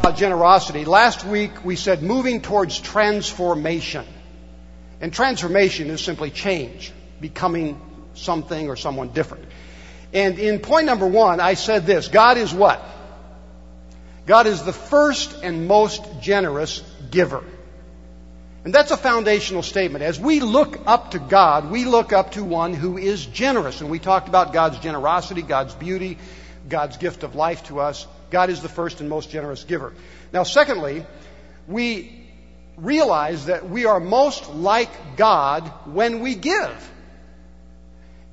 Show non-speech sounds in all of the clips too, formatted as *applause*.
about generosity. Last week we said moving towards transformation. And transformation is simply change, becoming something or someone different. And in point number one, I said this God is what? God is the first and most generous giver. And that's a foundational statement. As we look up to God, we look up to one who is generous. And we talked about God's generosity, God's beauty, God's gift of life to us. God is the first and most generous giver. Now, secondly, we realize that we are most like God when we give.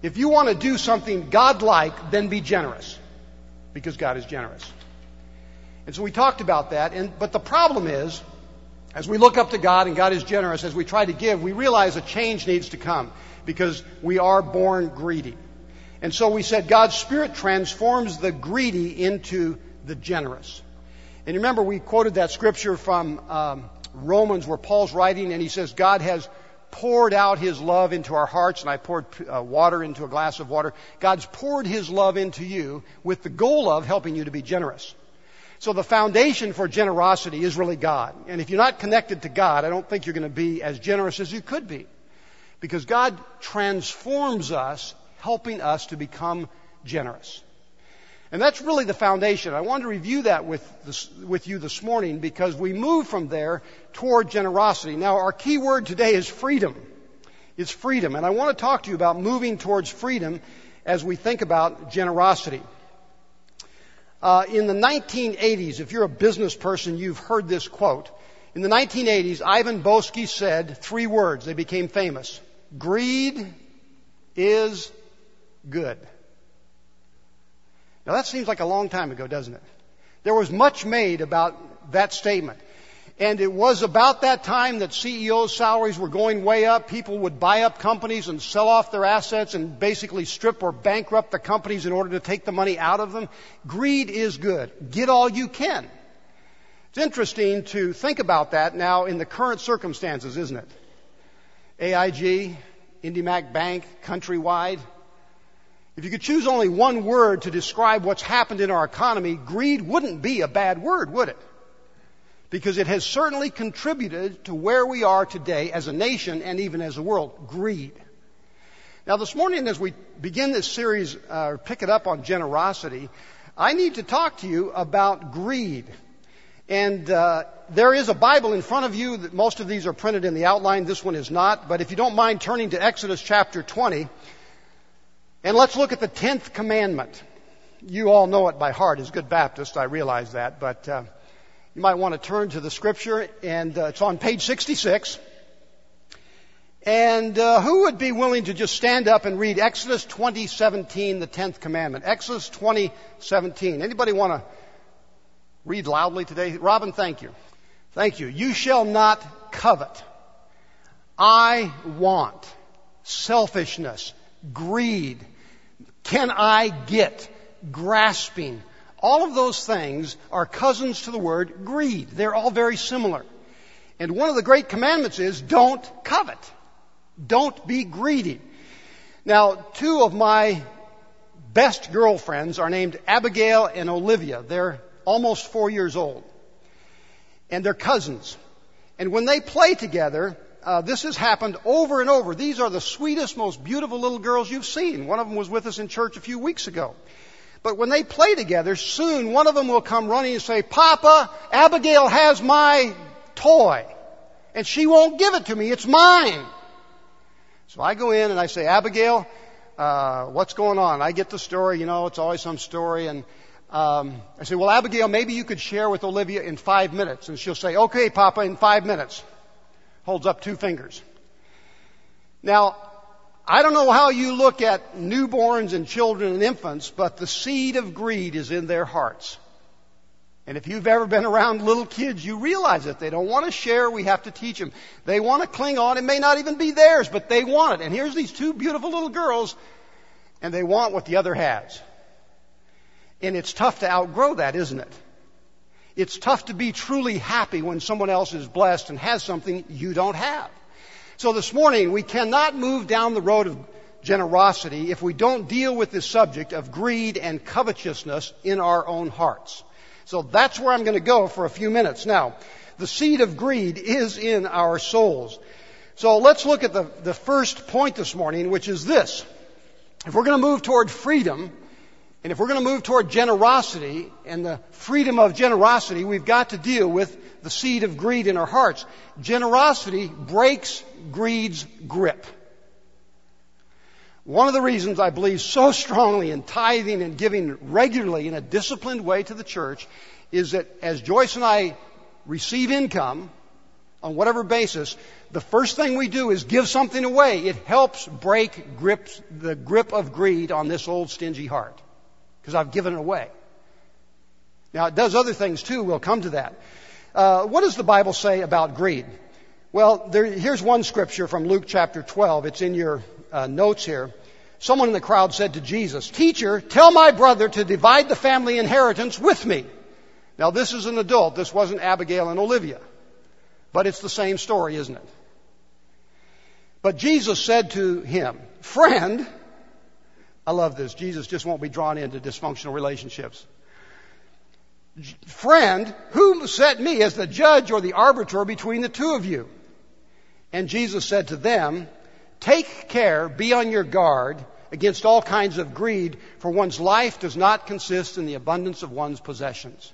If you want to do something God-like, then be generous. Because God is generous. And so we talked about that. And, but the problem is, as we look up to God and God is generous, as we try to give, we realize a change needs to come because we are born greedy. And so we said God's Spirit transforms the greedy into the generous. And remember, we quoted that scripture from um, Romans where Paul's writing and he says, God has poured out his love into our hearts, and I poured uh, water into a glass of water. God's poured his love into you with the goal of helping you to be generous. So the foundation for generosity is really God. And if you're not connected to God, I don't think you're going to be as generous as you could be. Because God transforms us, helping us to become generous. And that's really the foundation. I wanted to review that with, this, with you this morning because we move from there toward generosity. Now, our key word today is freedom. It's freedom. And I want to talk to you about moving towards freedom as we think about generosity. Uh, in the 1980s, if you're a business person, you've heard this quote. In the 1980s, Ivan Boesky said three words. They became famous. Greed is good. Now that seems like a long time ago, doesn't it? There was much made about that statement. And it was about that time that CEOs' salaries were going way up. People would buy up companies and sell off their assets and basically strip or bankrupt the companies in order to take the money out of them. Greed is good. Get all you can. It's interesting to think about that now in the current circumstances, isn't it? AIG, IndyMac Bank, Countrywide, if you could choose only one word to describe what's happened in our economy, greed wouldn't be a bad word, would it? Because it has certainly contributed to where we are today as a nation and even as a world. Greed. Now this morning as we begin this series, uh, pick it up on generosity, I need to talk to you about greed. And uh, there is a Bible in front of you. That most of these are printed in the outline. This one is not. But if you don't mind turning to Exodus chapter 20, and let's look at the tenth commandment. You all know it by heart as good Baptists, I realize that, but uh, you might want to turn to the scripture, and uh, it's on page 66. And uh, who would be willing to just stand up and read Exodus 20:17, the tenth commandment? Exodus 20:17. Anybody want to read loudly today? Robin, thank you. Thank you. You shall not covet. I want selfishness, greed, can I get, grasping. All of those things are cousins to the word greed. They're all very similar. And one of the great commandments is don't covet. Don't be greedy. Now, two of my best girlfriends are named Abigail and Olivia. They're almost four years old. And they're cousins. And when they play together, uh, this has happened over and over. These are the sweetest, most beautiful little girls you've seen. One of them was with us in church a few weeks ago. But when they play together, soon one of them will come running and say, Papa, Abigail has my toy. And she won't give it to me. It's mine. So I go in and I say, Abigail, uh, what's going on? I get the story, you know, it's always some story. And um, I say, well, Abigail, maybe you could share with Olivia in five minutes. And she'll say, okay, Papa, in five minutes holds up two fingers. Now, I don't know how you look at newborns and children and infants, but the seed of greed is in their hearts. And if you've ever been around little kids, you realize that they don't want to share. We have to teach them. They want to cling on. It may not even be theirs, but they want it. And here's these two beautiful little girls, and they want what the other has. And it's tough to outgrow that, isn't it? It's tough to be truly happy when someone else is blessed and has something you don't have. So this morning, we cannot move down the road of generosity if we don't deal with this subject of greed and covetousness in our own hearts. So that's where I'm going to go for a few minutes. Now, the seed of greed is in our souls. So let's look at the, the first point this morning, which is this. If we're going to move toward freedom, and if we're going to move toward generosity and the freedom of generosity, we've got to deal with the seed of greed in our hearts. Generosity breaks greed's grip. One of the reasons I believe so strongly in tithing and giving regularly in a disciplined way to the church is that as Joyce and I receive income on whatever basis, the first thing we do is give something away. It helps break grips, the grip of greed on this old stingy heart. Because I've given it away. Now it does other things too. We'll come to that. Uh, what does the Bible say about greed? Well, there, here's one scripture from Luke chapter 12. It's in your uh, notes here. Someone in the crowd said to Jesus, Teacher, tell my brother to divide the family inheritance with me. Now this is an adult. This wasn't Abigail and Olivia. But it's the same story, isn't it? But Jesus said to him, Friend, I love this. Jesus just won't be drawn into dysfunctional relationships. Friend, who set me as the judge or the arbiter between the two of you? And Jesus said to them, Take care, be on your guard against all kinds of greed, for one's life does not consist in the abundance of one's possessions.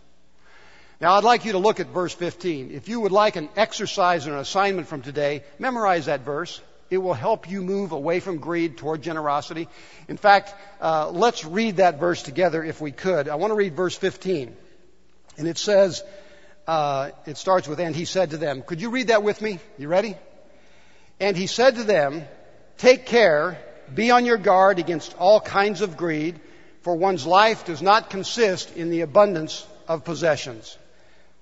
Now I'd like you to look at verse 15. If you would like an exercise or an assignment from today, memorize that verse. It will help you move away from greed toward generosity. In fact, uh, let's read that verse together if we could. I want to read verse 15. And it says, uh, it starts with, and he said to them, could you read that with me? You ready? And he said to them, Take care, be on your guard against all kinds of greed, for one's life does not consist in the abundance of possessions.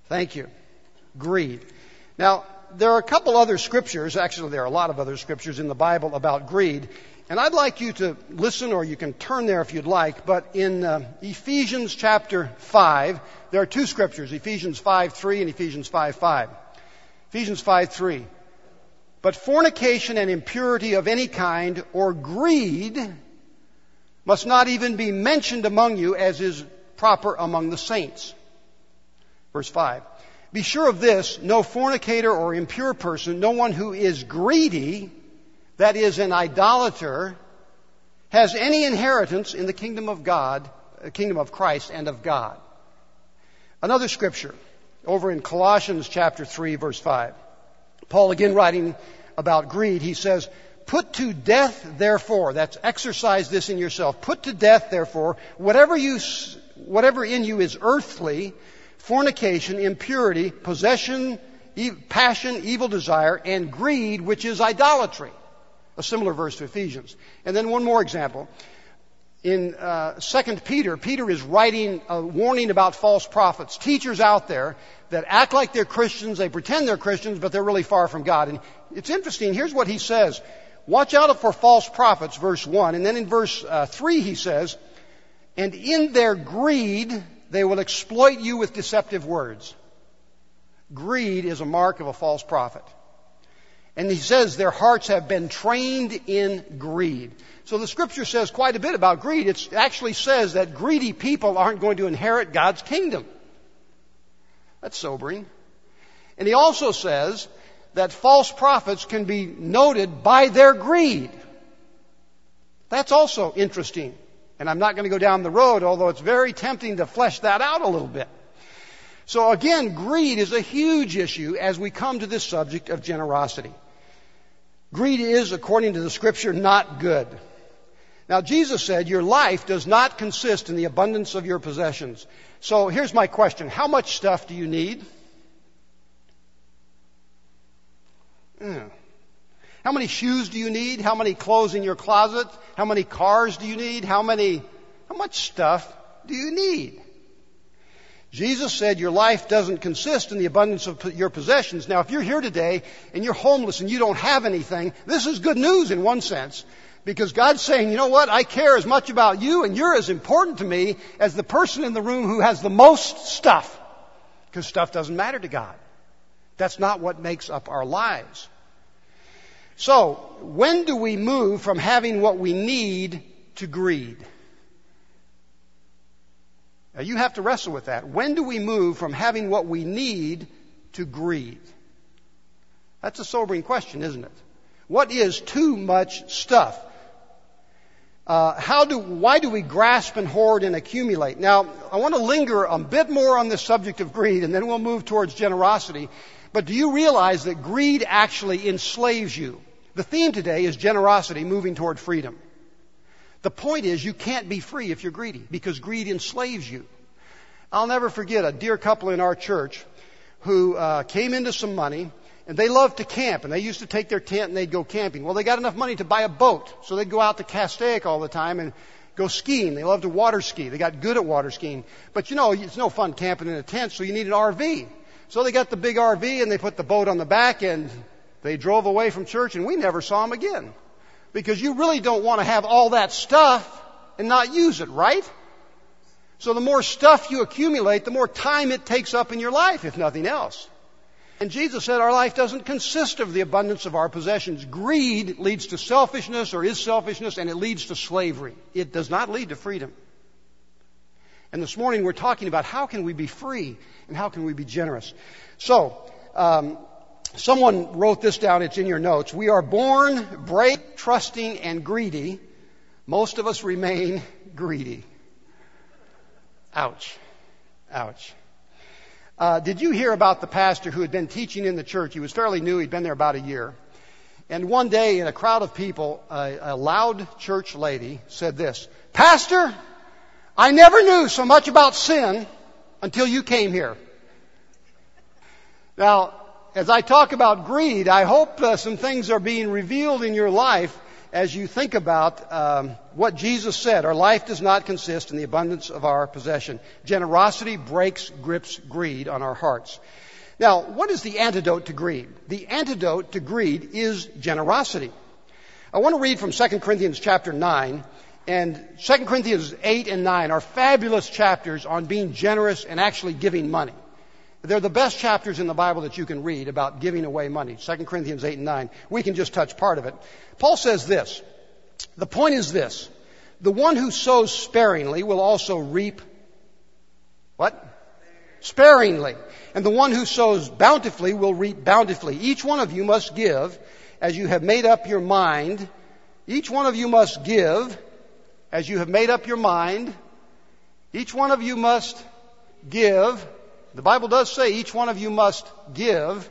Thank you. Greed. Now, there are a couple other scriptures, actually there are a lot of other scriptures in the Bible about greed, and I'd like you to listen or you can turn there if you'd like, but in uh, Ephesians chapter 5, there are two scriptures, Ephesians 5:3 and Ephesians 5:5. Ephesians 5:3. But fornication and impurity of any kind or greed must not even be mentioned among you as is proper among the saints. Verse 5. Be sure of this, no fornicator or impure person, no one who is greedy, that is an idolater, has any inheritance in the kingdom of God, the uh, kingdom of Christ and of God. Another scripture over in Colossians chapter 3 verse 5. Paul again writing about greed, he says, Put to death, therefore, that's exercise this in yourself. Put to death, therefore, whatever you, whatever in you is earthly, fornication, impurity, possession, passion, evil desire, and greed, which is idolatry. A similar verse to Ephesians. And then one more example in uh, 2 Peter, Peter is writing a warning about false prophets, teachers out there that act like they're Christians, they pretend they're Christians, but they're really far from God. And it's interesting, here's what he says. Watch out for false prophets, verse 1. And then in verse uh, 3 he says, And in their greed they will exploit you with deceptive words. Greed is a mark of a false prophet. And he says their hearts have been trained in greed. So the scripture says quite a bit about greed. It actually says that greedy people aren't going to inherit God's kingdom. That's sobering. And he also says that false prophets can be noted by their greed. That's also interesting. And I'm not going to go down the road, although it's very tempting to flesh that out a little bit. So again, greed is a huge issue as we come to this subject of generosity. Greed is, according to the scripture, not good. Now, Jesus said, Your life does not consist in the abundance of your possessions. So here's my question How much stuff do you need? Hmm. How many shoes do you need? How many clothes in your closet? How many cars do you need? How many, how much stuff do you need? Jesus said your life doesn't consist in the abundance of your possessions. Now, if you're here today and you're homeless and you don't have anything, this is good news in one sense. Because God's saying, you know what? I care as much about you and you're as important to me as the person in the room who has the most stuff. Because stuff doesn't matter to God. That's not what makes up our lives. So, when do we move from having what we need to greed? Now you have to wrestle with that. When do we move from having what we need to greed? That's a sobering question, isn't it? What is too much stuff? Uh, how do, why do we grasp and hoard and accumulate? Now, I want to linger a bit more on this subject of greed, and then we'll move towards generosity. But do you realize that greed actually enslaves you? The theme today is generosity moving toward freedom. The point is, you can't be free if you're greedy, because greed enslaves you. I'll never forget a dear couple in our church who uh, came into some money and they loved to camp, and they used to take their tent and they'd go camping. Well, they got enough money to buy a boat, so they'd go out to Castaic all the time and go skiing. They loved to water ski. They got good at water skiing. But you know, it's no fun camping in a tent, so you need an RV. So they got the big RV and they put the boat on the back and they drove away from church and we never saw them again. Because you really don't want to have all that stuff and not use it, right? So the more stuff you accumulate, the more time it takes up in your life, if nothing else. And Jesus said our life doesn't consist of the abundance of our possessions. Greed leads to selfishness or is selfishness and it leads to slavery. It does not lead to freedom. And this morning we're talking about how can we be free and how can we be generous. So, um, someone wrote this down. It's in your notes. We are born brave, trusting, and greedy. Most of us remain greedy. Ouch. Ouch. Uh, did you hear about the pastor who had been teaching in the church? He was fairly new. He'd been there about a year. And one day in a crowd of people, a, a loud church lady said this, Pastor, I never knew so much about sin until you came here. Now, as I talk about greed, I hope uh, some things are being revealed in your life as you think about um, what Jesus said. Our life does not consist in the abundance of our possession. Generosity breaks, grips greed on our hearts. Now, what is the antidote to greed? The antidote to greed is generosity. I want to read from 2 Corinthians chapter 9. And 2 Corinthians 8 and 9 are fabulous chapters on being generous and actually giving money. They're the best chapters in the Bible that you can read about giving away money. 2 Corinthians 8 and 9. We can just touch part of it. Paul says this. The point is this. The one who sows sparingly will also reap what? Sparingly. And the one who sows bountifully will reap bountifully. Each one of you must give as you have made up your mind. Each one of you must give as you have made up your mind. Each one of you must give the Bible does say each one of you must give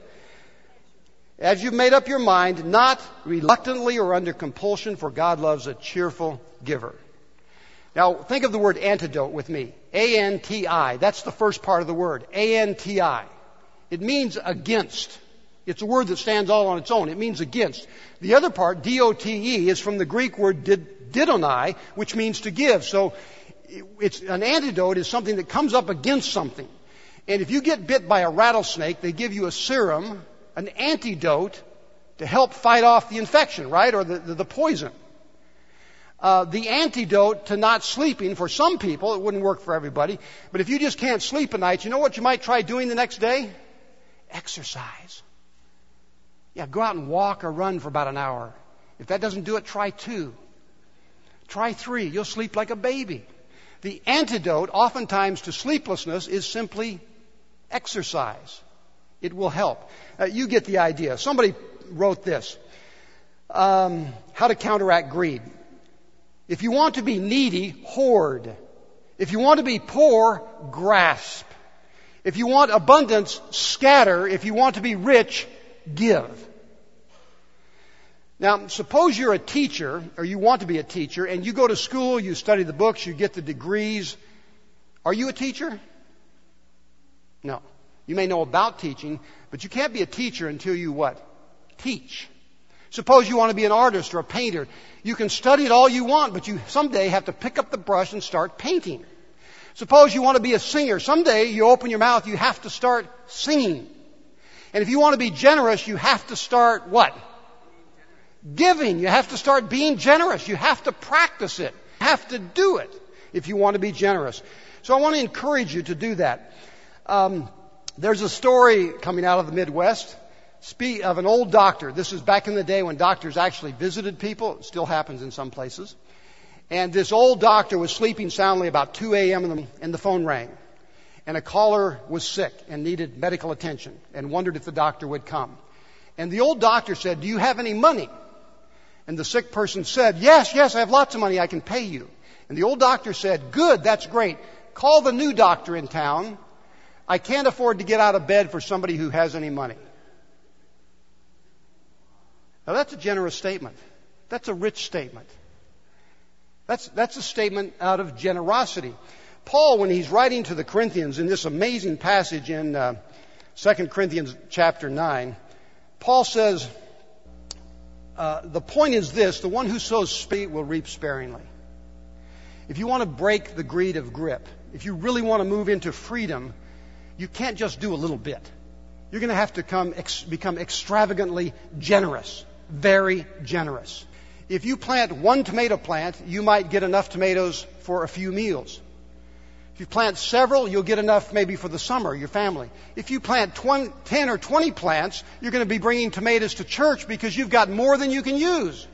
as you've made up your mind, not reluctantly or under compulsion, for God loves a cheerful giver. Now, think of the word antidote with me. A-N-T-I. That's the first part of the word. A-N-T-I. It means against. It's a word that stands all on its own. It means against. The other part, D-O-T-E, is from the Greek word didonai, which means to give. So, it's, an antidote is something that comes up against something. And if you get bit by a rattlesnake, they give you a serum, an antidote to help fight off the infection, right? Or the, the, the poison. Uh, the antidote to not sleeping for some people, it wouldn't work for everybody, but if you just can't sleep at night, you know what you might try doing the next day? Exercise. Yeah, go out and walk or run for about an hour. If that doesn't do it, try two. Try three. You'll sleep like a baby. The antidote, oftentimes, to sleeplessness is simply Exercise. It will help. Uh, you get the idea. Somebody wrote this. Um, how to counteract greed. If you want to be needy, hoard. If you want to be poor, grasp. If you want abundance, scatter. If you want to be rich, give. Now, suppose you're a teacher, or you want to be a teacher, and you go to school, you study the books, you get the degrees. Are you a teacher? No. You may know about teaching, but you can't be a teacher until you what? Teach. Suppose you want to be an artist or a painter. You can study it all you want, but you someday have to pick up the brush and start painting. Suppose you want to be a singer. Someday you open your mouth, you have to start singing. And if you want to be generous, you have to start what? Giving. You have to start being generous. You have to practice it. You have to do it if you want to be generous. So I want to encourage you to do that. Um, there's a story coming out of the Midwest of an old doctor. This is back in the day when doctors actually visited people. It still happens in some places. And this old doctor was sleeping soundly about 2 a.m. And the phone rang. And a caller was sick and needed medical attention and wondered if the doctor would come. And the old doctor said, Do you have any money? And the sick person said, Yes, yes, I have lots of money. I can pay you. And the old doctor said, Good, that's great. Call the new doctor in town. I can't afford to get out of bed for somebody who has any money. Now that's a generous statement. That's a rich statement. That's, that's a statement out of generosity. Paul, when he's writing to the Corinthians in this amazing passage in uh, 2 Corinthians chapter 9, Paul says, uh, the point is this the one who sows sparingly will reap sparingly. If you want to break the greed of grip, if you really want to move into freedom, you can't just do a little bit. You're going to have to come, ex- become extravagantly generous, very generous. If you plant one tomato plant, you might get enough tomatoes for a few meals. If you plant several, you'll get enough maybe for the summer, your family. If you plant 20, 10 or 20 plants, you're going to be bringing tomatoes to church because you've got more than you can use.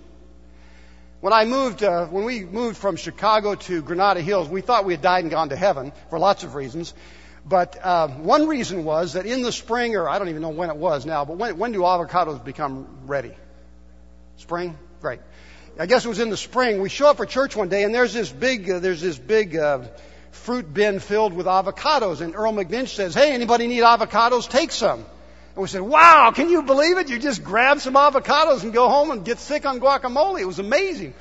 When I moved, uh, when we moved from Chicago to Granada Hills, we thought we had died and gone to heaven for lots of reasons. But uh, one reason was that in the spring, or I don't even know when it was now, but when, when do avocados become ready? Spring? Great. I guess it was in the spring. We show up for church one day, and there's this big, uh, there's this big uh, fruit bin filled with avocados. And Earl McNinch says, "Hey, anybody need avocados? Take some." And we said, "Wow, can you believe it? You just grab some avocados and go home and get sick on guacamole. It was amazing."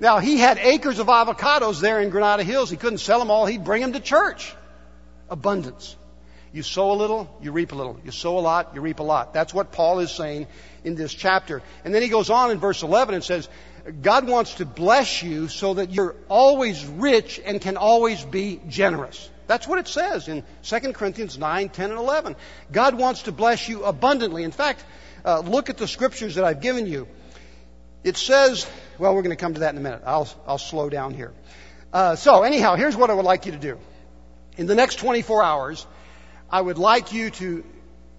Now he had acres of avocados there in Granada Hills. He couldn't sell them all. He'd bring them to church. Abundance. You sow a little, you reap a little. You sow a lot, you reap a lot. That's what Paul is saying in this chapter. And then he goes on in verse 11 and says, God wants to bless you so that you're always rich and can always be generous. That's what it says in 2 Corinthians 9, 10, and 11. God wants to bless you abundantly. In fact, uh, look at the scriptures that I've given you. It says, well, we're going to come to that in a minute. I'll, I'll slow down here. Uh, so, anyhow, here's what I would like you to do. In the next 24 hours, I would like you to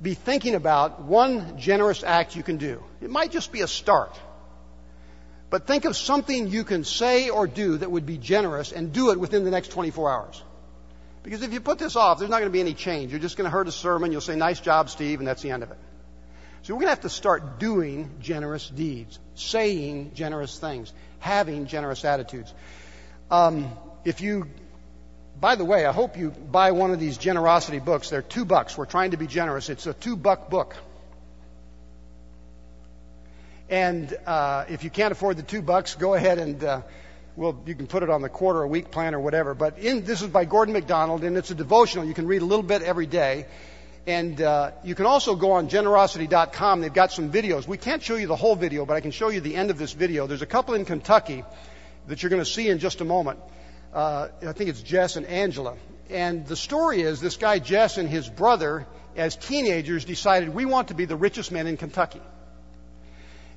be thinking about one generous act you can do. It might just be a start. But think of something you can say or do that would be generous and do it within the next 24 hours. Because if you put this off, there's not going to be any change. You're just going to hear a sermon, you'll say, nice job, Steve, and that's the end of it. So we're going to have to start doing generous deeds, saying generous things, having generous attitudes. Um, if you, by the way, I hope you buy one of these generosity books. They're two bucks. We're trying to be generous. It's a two buck book. And uh, if you can't afford the two bucks, go ahead and uh, well, you can put it on the quarter a week plan or whatever. But in, this is by Gordon MacDonald, and it's a devotional. You can read a little bit every day. And uh, you can also go on generosity.com. They've got some videos. We can't show you the whole video, but I can show you the end of this video. There's a couple in Kentucky that you're going to see in just a moment. Uh, I think it's Jess and Angela. And the story is this guy Jess and his brother, as teenagers, decided we want to be the richest men in Kentucky.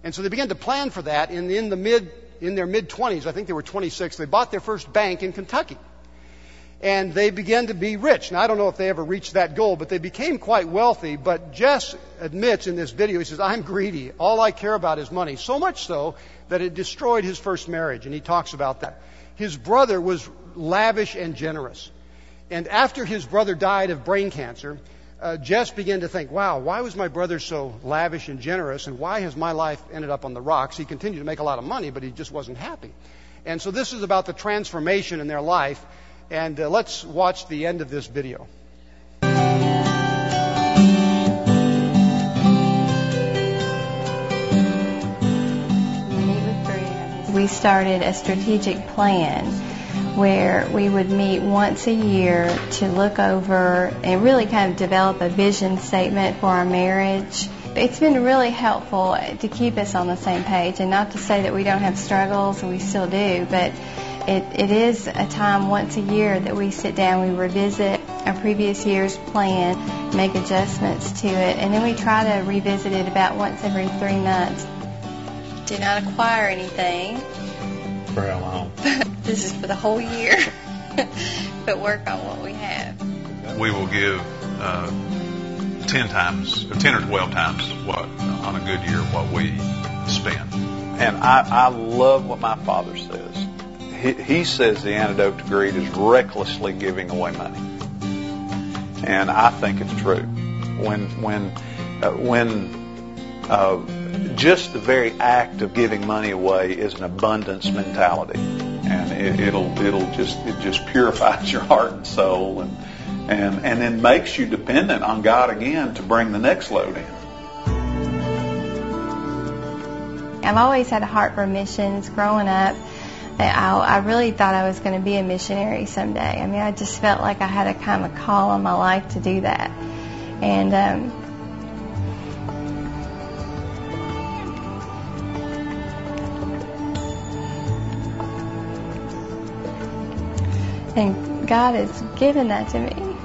And so they began to plan for that. And in the mid, in their mid 20s, I think they were 26, they bought their first bank in Kentucky. And they began to be rich. Now, I don't know if they ever reached that goal, but they became quite wealthy. But Jess admits in this video, he says, I'm greedy. All I care about is money. So much so that it destroyed his first marriage. And he talks about that. His brother was lavish and generous. And after his brother died of brain cancer, uh, Jess began to think, wow, why was my brother so lavish and generous, and why has my life ended up on the rocks? He continued to make a lot of money, but he just wasn't happy. And so this is about the transformation in their life, and uh, let's watch the end of this video. We started a strategic plan where we would meet once a year to look over and really kind of develop a vision statement for our marriage. It's been really helpful to keep us on the same page and not to say that we don't have struggles, we still do, but it, it is a time once a year that we sit down, we revisit our previous year's plan, make adjustments to it, and then we try to revisit it about once every three months. Do not acquire anything for how long? this is for the whole year. *laughs* but work on what we have. We will give uh, 10 times, or 10 or 12 times what, on a good year, what we spend. And I, I love what my father says. he, he says the antidote to greed is recklessly giving away money. And I think it's true. When, when, uh, when, uh, just the very act of giving money away is an abundance mentality. And it, it'll, it'll just, it just purifies your heart and soul and, and, and then makes you dependent on God again to bring the next load in. I've always had a heart for missions growing up. I, I really thought I was going to be a missionary someday. I mean, I just felt like I had a kind of call on my life to do that. And um, and God has given that to me.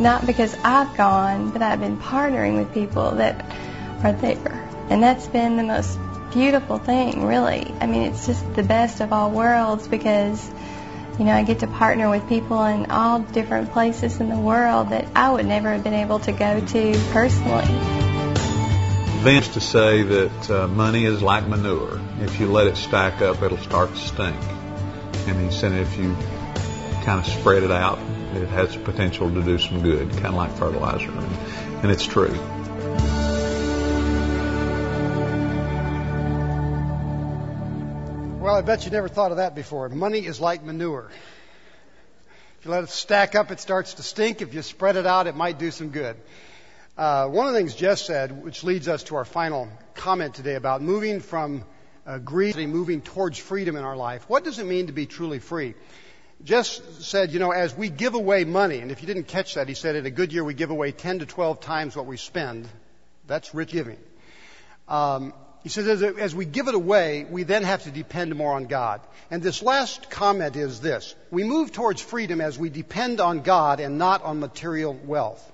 Not because I've gone, but I've been partnering with people that are there. And that's been the most beautiful thing, really. I mean, it's just the best of all worlds because, you know, I get to partner with people in all different places in the world that I would never have been able to go to personally. Vince to say that uh, money is like manure. If you let it stack up, it'll start to stink. And he said if you kind of spread it out, it has the potential to do some good, kind of like fertilizer. And, and it's true. Well, I bet you never thought of that before. Money is like manure. If you let it stack up, it starts to stink. If you spread it out, it might do some good. Uh, one of the things Jess said, which leads us to our final comment today about moving from uh, greed, moving towards freedom in our life. What does it mean to be truly free? Jess said, you know, as we give away money, and if you didn't catch that, he said in a good year we give away 10 to 12 times what we spend. That's rich giving. Um, he says, as, as we give it away, we then have to depend more on God. And this last comment is this. We move towards freedom as we depend on God and not on material wealth.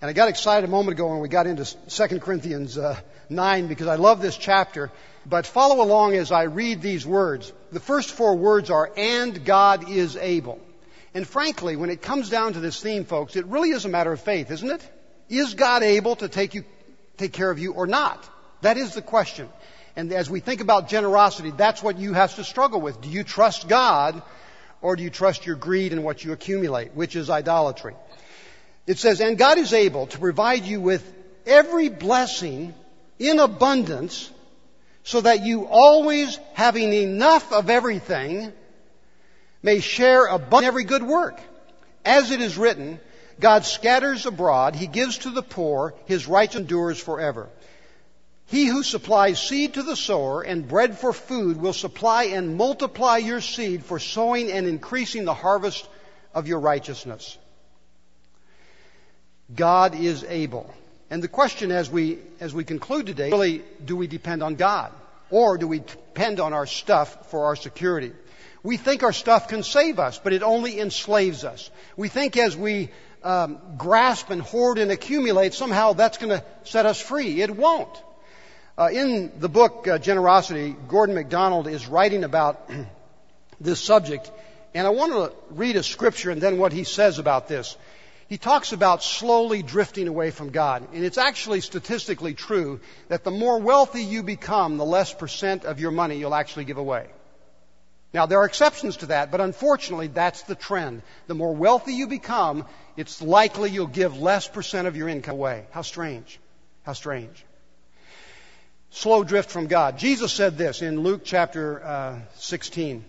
And I got excited a moment ago when we got into 2 Corinthians uh, 9 because I love this chapter. But follow along as I read these words. The first four words are, and God is able. And frankly, when it comes down to this theme, folks, it really is a matter of faith, isn't it? Is God able to take you, take care of you or not? That is the question. And as we think about generosity, that's what you have to struggle with. Do you trust God or do you trust your greed and what you accumulate, which is idolatry? It says, and God is able to provide you with every blessing in abundance so that you always having enough of everything may share abundant every good work. As it is written, God scatters abroad, He gives to the poor, His righteousness endures forever. He who supplies seed to the sower and bread for food will supply and multiply your seed for sowing and increasing the harvest of your righteousness. God is able. And the question as we, as we conclude today, really, do we depend on God? Or do we depend on our stuff for our security? We think our stuff can save us, but it only enslaves us. We think as we um, grasp and hoard and accumulate, somehow that's going to set us free. It won't. Uh, in the book uh, Generosity, Gordon MacDonald is writing about *clears throat* this subject, and I want to read a scripture and then what he says about this. He talks about slowly drifting away from God, and it's actually statistically true that the more wealthy you become, the less percent of your money you'll actually give away. Now, there are exceptions to that, but unfortunately, that's the trend. The more wealthy you become, it's likely you'll give less percent of your income away. How strange. How strange slow drift from God. Jesus said this in Luke chapter uh, 16.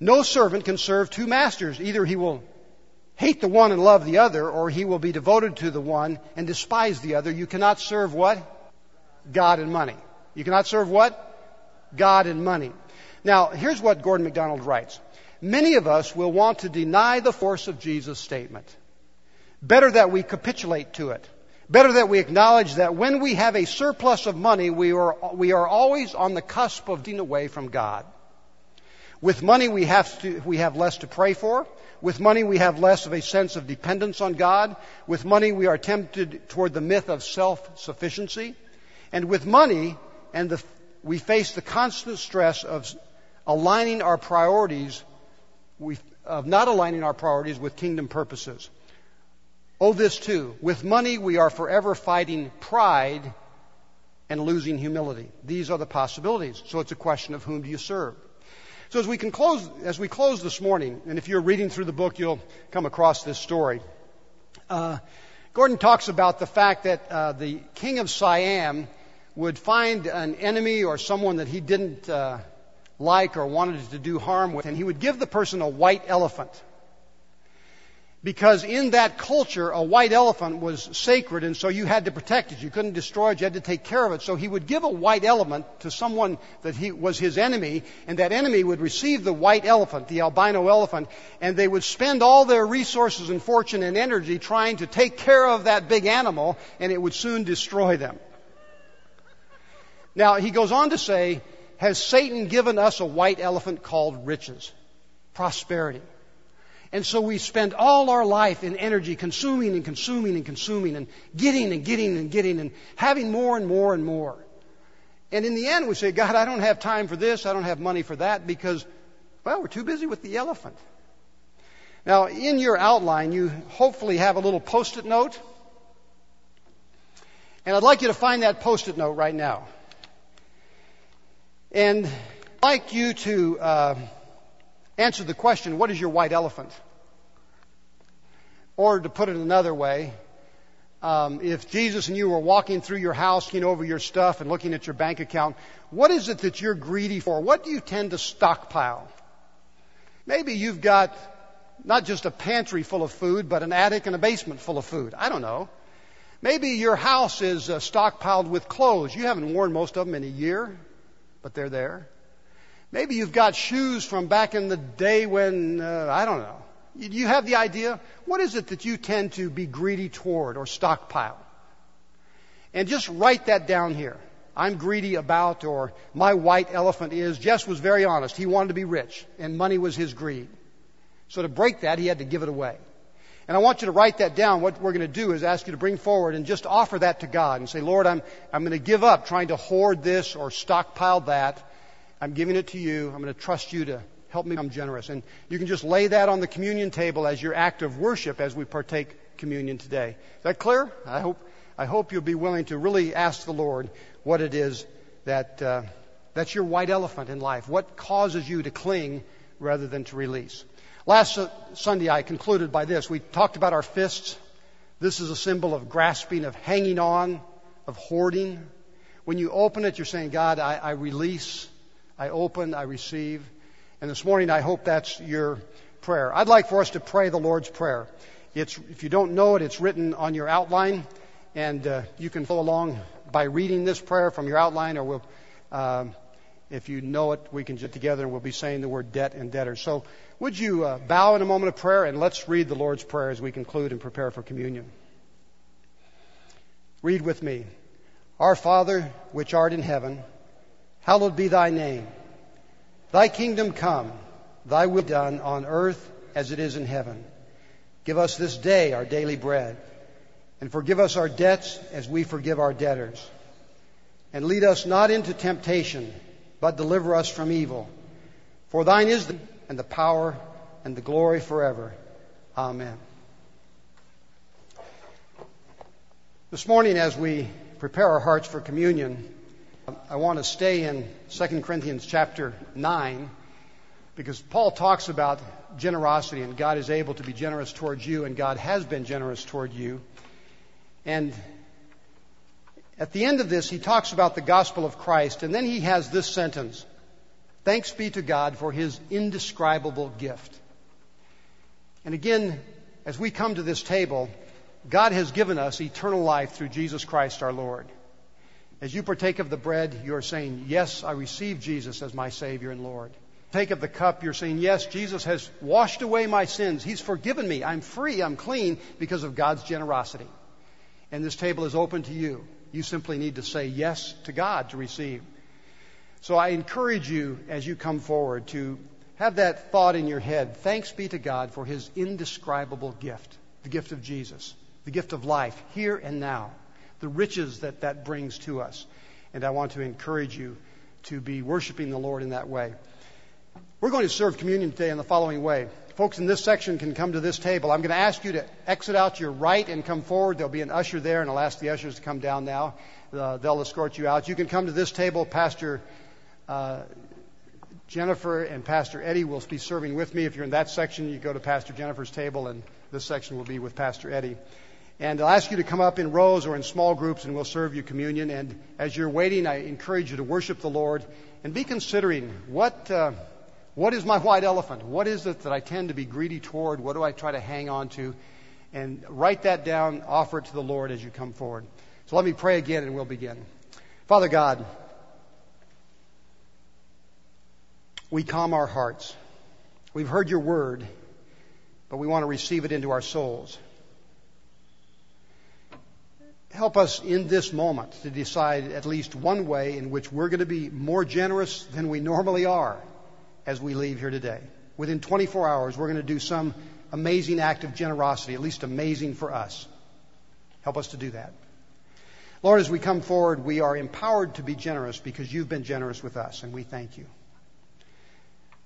No servant can serve two masters. Either he will hate the one and love the other, or he will be devoted to the one and despise the other. You cannot serve what? God and money. You cannot serve what? God and money. Now, here's what Gordon MacDonald writes. Many of us will want to deny the force of Jesus' statement. Better that we capitulate to it. Better that we acknowledge that when we have a surplus of money, we are, we are always on the cusp of getting away from God. With money, we have, to, we have less to pray for. With money, we have less of a sense of dependence on God. With money, we are tempted toward the myth of self-sufficiency. And with money, and the, we face the constant stress of aligning our priorities, of not aligning our priorities with kingdom purposes. Oh, this too. With money, we are forever fighting pride and losing humility. These are the possibilities. So it's a question of whom do you serve. So as we can close, as we close this morning, and if you're reading through the book, you'll come across this story. Uh, Gordon talks about the fact that uh, the king of Siam would find an enemy or someone that he didn't uh, like or wanted to do harm with, and he would give the person a white elephant. Because in that culture, a white elephant was sacred, and so you had to protect it. You couldn't destroy it, you had to take care of it. So he would give a white elephant to someone that he was his enemy, and that enemy would receive the white elephant, the albino elephant, and they would spend all their resources and fortune and energy trying to take care of that big animal, and it would soon destroy them. Now, he goes on to say, Has Satan given us a white elephant called riches, prosperity? And so we spend all our life in energy consuming and consuming and consuming and getting and getting and getting and having more and more and more. And in the end, we say, God, I don't have time for this. I don't have money for that because, well, we're too busy with the elephant. Now, in your outline, you hopefully have a little post it note. And I'd like you to find that post it note right now. And I'd like you to. Uh, answer the question, what is your white elephant? Or to put it another way, um, if Jesus and you were walking through your house, looking over your stuff and looking at your bank account, what is it that you're greedy for? What do you tend to stockpile? Maybe you've got not just a pantry full of food, but an attic and a basement full of food. I don't know. Maybe your house is uh, stockpiled with clothes. You haven't worn most of them in a year, but they're there. Maybe you've got shoes from back in the day when, uh, I don't know. Do you have the idea? What is it that you tend to be greedy toward or stockpile? And just write that down here. I'm greedy about, or my white elephant is. Jess was very honest. He wanted to be rich, and money was his greed. So to break that, he had to give it away. And I want you to write that down. What we're going to do is ask you to bring forward and just offer that to God and say, Lord, I'm, I'm going to give up trying to hoard this or stockpile that. I'm giving it to you. I'm going to trust you to help me become generous. And you can just lay that on the communion table as your act of worship as we partake communion today. Is that clear? I hope, I hope you'll be willing to really ask the Lord what it is that, uh, that's your white elephant in life. What causes you to cling rather than to release? Last Sunday I concluded by this. We talked about our fists. This is a symbol of grasping, of hanging on, of hoarding. When you open it, you're saying, God, I, I release. I open, I receive. And this morning, I hope that's your prayer. I'd like for us to pray the Lord's Prayer. It's, if you don't know it, it's written on your outline, and uh, you can follow along by reading this prayer from your outline, or we'll, um, if you know it, we can get together and we'll be saying the word debt and debtor. So, would you uh, bow in a moment of prayer and let's read the Lord's Prayer as we conclude and prepare for communion. Read with me. Our Father, which art in heaven, Hallowed be thy name. Thy kingdom come, thy will be done on earth as it is in heaven. Give us this day our daily bread, and forgive us our debts as we forgive our debtors. And lead us not into temptation, but deliver us from evil. For thine is the and the power and the glory forever. Amen. This morning, as we prepare our hearts for communion, I want to stay in 2 Corinthians chapter 9 because Paul talks about generosity and God is able to be generous towards you and God has been generous toward you. And at the end of this, he talks about the gospel of Christ and then he has this sentence Thanks be to God for his indescribable gift. And again, as we come to this table, God has given us eternal life through Jesus Christ our Lord. As you partake of the bread, you're saying, Yes, I receive Jesus as my Savior and Lord. Take of the cup, you're saying, Yes, Jesus has washed away my sins. He's forgiven me. I'm free. I'm clean because of God's generosity. And this table is open to you. You simply need to say yes to God to receive. So I encourage you as you come forward to have that thought in your head. Thanks be to God for His indescribable gift, the gift of Jesus, the gift of life here and now the riches that that brings to us. And I want to encourage you to be worshiping the Lord in that way. We're going to serve communion today in the following way. Folks in this section can come to this table. I'm going to ask you to exit out to your right and come forward. There'll be an usher there, and I'll ask the ushers to come down now. Uh, they'll escort you out. You can come to this table. Pastor uh, Jennifer and Pastor Eddie will be serving with me. If you're in that section, you go to Pastor Jennifer's table, and this section will be with Pastor Eddie. And I'll ask you to come up in rows or in small groups, and we'll serve you communion. And as you're waiting, I encourage you to worship the Lord and be considering what. Uh, what is my white elephant? What is it that I tend to be greedy toward? What do I try to hang on to? And write that down, offer it to the Lord as you come forward. So let me pray again and we'll begin. Father God, we calm our hearts. We've heard your word, but we want to receive it into our souls. Help us in this moment to decide at least one way in which we're going to be more generous than we normally are as we leave here today. Within 24 hours, we're going to do some amazing act of generosity, at least amazing for us. Help us to do that. Lord, as we come forward, we are empowered to be generous because you've been generous with us, and we thank you.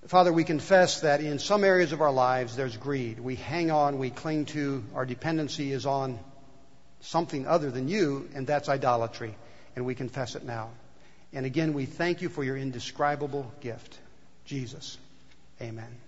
Father, we confess that in some areas of our lives there's greed. We hang on, we cling to, our dependency is on something other than you, and that's idolatry. And we confess it now. And again, we thank you for your indescribable gift. Jesus. Amen.